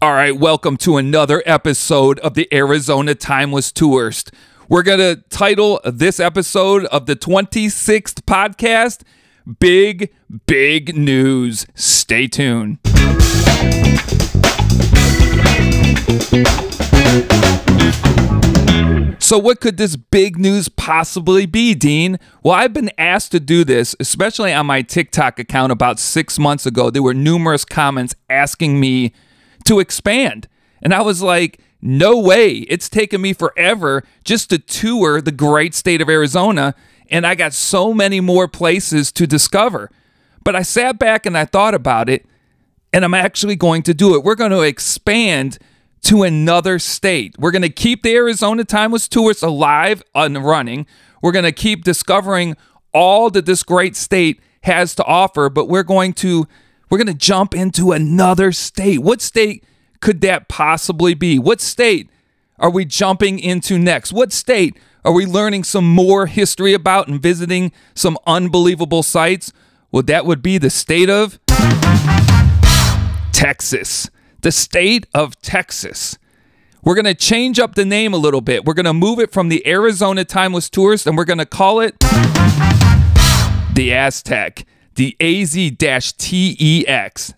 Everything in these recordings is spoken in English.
All right, welcome to another episode of the Arizona Timeless Tourist. We're going to title this episode of the 26th podcast Big, Big News. Stay tuned. So, what could this big news possibly be, Dean? Well, I've been asked to do this, especially on my TikTok account about six months ago. There were numerous comments asking me to expand. And I was like, no way. It's taken me forever just to tour the great state of Arizona. And I got so many more places to discover. But I sat back and I thought about it, and I'm actually going to do it. We're going to expand to another state. We're going to keep the Arizona Timeless Tours alive and running. We're going to keep discovering all that this great state has to offer, but we're going to we're going to jump into another state. What state could that possibly be? What state are we jumping into next? What state are we learning some more history about and visiting some unbelievable sites? Well, that would be the state of Texas. The state of Texas. We're going to change up the name a little bit. We're going to move it from the Arizona Timeless Tourist and we're going to call it the AZ-TEX the AZ-TEX,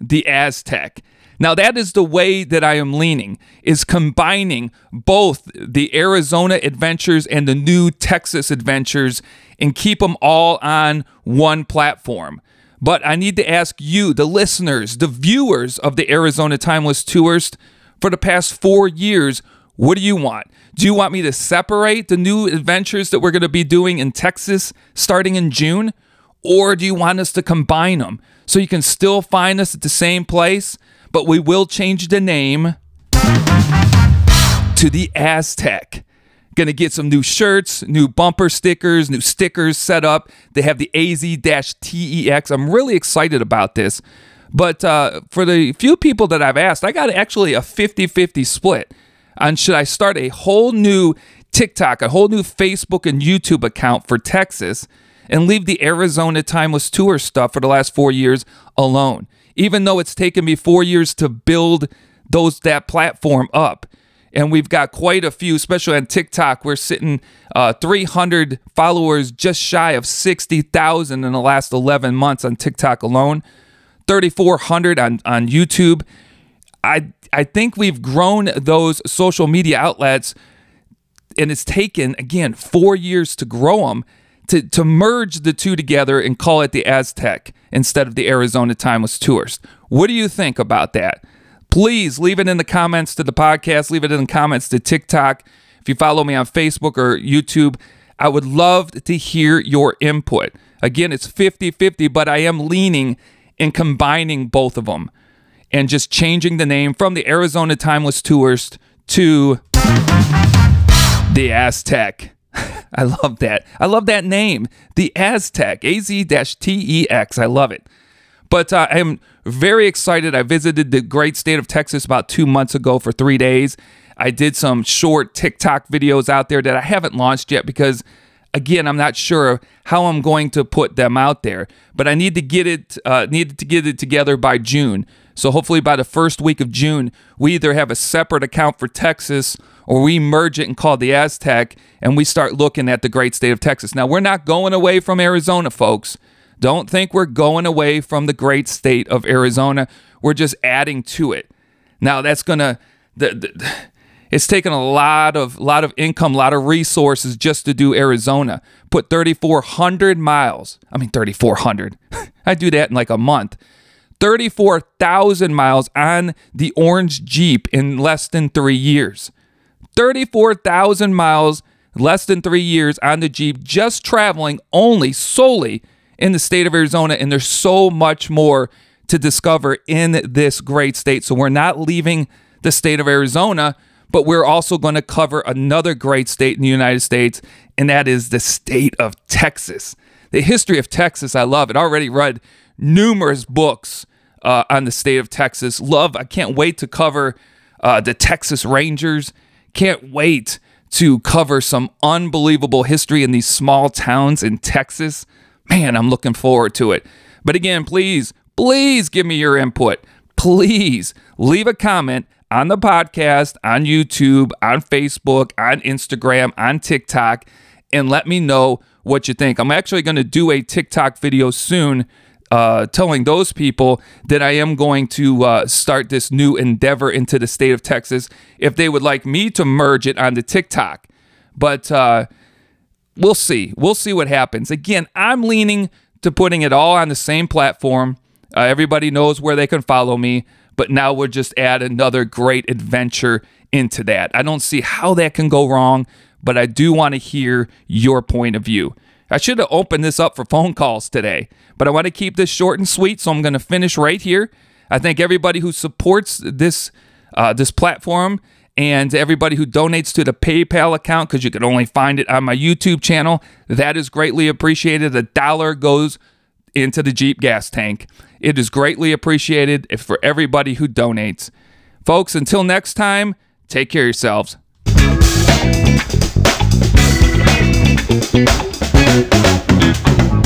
the AZ-TEX. Now that is the way that I am leaning is combining both the Arizona adventures and the new Texas adventures and keep them all on one platform. But I need to ask you, the listeners, the viewers of the Arizona Timeless Tourist for the past 4 years, what do you want? Do you want me to separate the new adventures that we're going to be doing in Texas starting in June? Or do you want us to combine them so you can still find us at the same place, but we will change the name to the AZ-TEX? Gonna get some new shirts, new bumper stickers, new stickers set up. They have the AZ-TEX. I'm really excited about this. But uh, for the few people that I've asked, I got actually a 50 50 split on should I start a whole new TikTok, a whole new Facebook and YouTube account for Texas and leave the Arizona Timeless Tour stuff for the last four years alone. Even though it's taken me four years to build those that platform up. And we've got quite a few, especially on TikTok. We're sitting uh, 300 followers, just shy of 60,000 in the last 11 months on TikTok alone, 3,400 on, on YouTube. I, I think we've grown those social media outlets, and it's taken, again, four years to grow them to, to merge the two together and call it the AZ-TEX instead of the Arizona Timeless Tourist. What do you think about that? Please leave it in the comments to the podcast, leave it in the comments to TikTok. If you follow me on Facebook or YouTube, I would love to hear your input. Again, it's 50 50, but I am leaning in combining both of them and just changing the name from the Arizona Timeless Tourist to the AZ-TEX. I love that. I love that name, the AZ-TEX, A Z T E X. I love it. But uh, I am very excited. I visited the great state of Texas about two months ago for three days. I did some short TikTok videos out there that I haven't launched yet because, again, I'm not sure how I'm going to put them out there. But I need to get it uh, needed to get it together by June. So hopefully by the first week of June, we either have a separate account for Texas or we merge it and call it the AZ-TEX and we start looking at the great state of Texas. Now, we're not going away from Arizona, folks. Don't think we're going away from the great state of Arizona. We're just adding to it. Now, that's going to it's taken a lot of lot of income, a lot of resources just to do Arizona. Put 3400 miles. I mean 3400. I do that in like a month. 34,000 miles on the orange Jeep in less than 3 years. 34,000 miles less than three years on the Jeep, just traveling only solely in the state of Arizona. And there's so much more to discover in this great state. So we're not leaving the state of Arizona, but we're also going to cover another great state in the United States, and that is the state of Texas. The history of Texas, I love it. I already read numerous books uh, on the state of Texas. Love, I can't wait to cover uh, the Texas Rangers. Can't wait to cover some unbelievable history in these small towns in Texas. Man, I'm looking forward to it. But again, please, please give me your input. Please leave a comment on the podcast, on YouTube, on Facebook, on Instagram, on TikTok, and let me know what you think. I'm actually going to do a TikTok video soon uh, telling those people that I am going to uh, start this new endeavor into the state of Texas if they would like me to merge it onto TikTok. But uh, we'll see. We'll see what happens. Again, I'm leaning to putting it all on the same platform. Uh, everybody knows where they can follow me, but now we'll just add another great adventure into that. I don't see how that can go wrong, but I do want to hear your point of view. I should have opened this up for phone calls today, but I want to keep this short and sweet, so I'm going to finish right here. I thank everybody who supports this uh, this platform and everybody who donates to the PayPal account because you can only find it on my YouTube channel. That is greatly appreciated. A dollar goes into the Jeep gas tank. It is greatly appreciated for everybody who donates. Folks, until next time, take care of yourselves. Música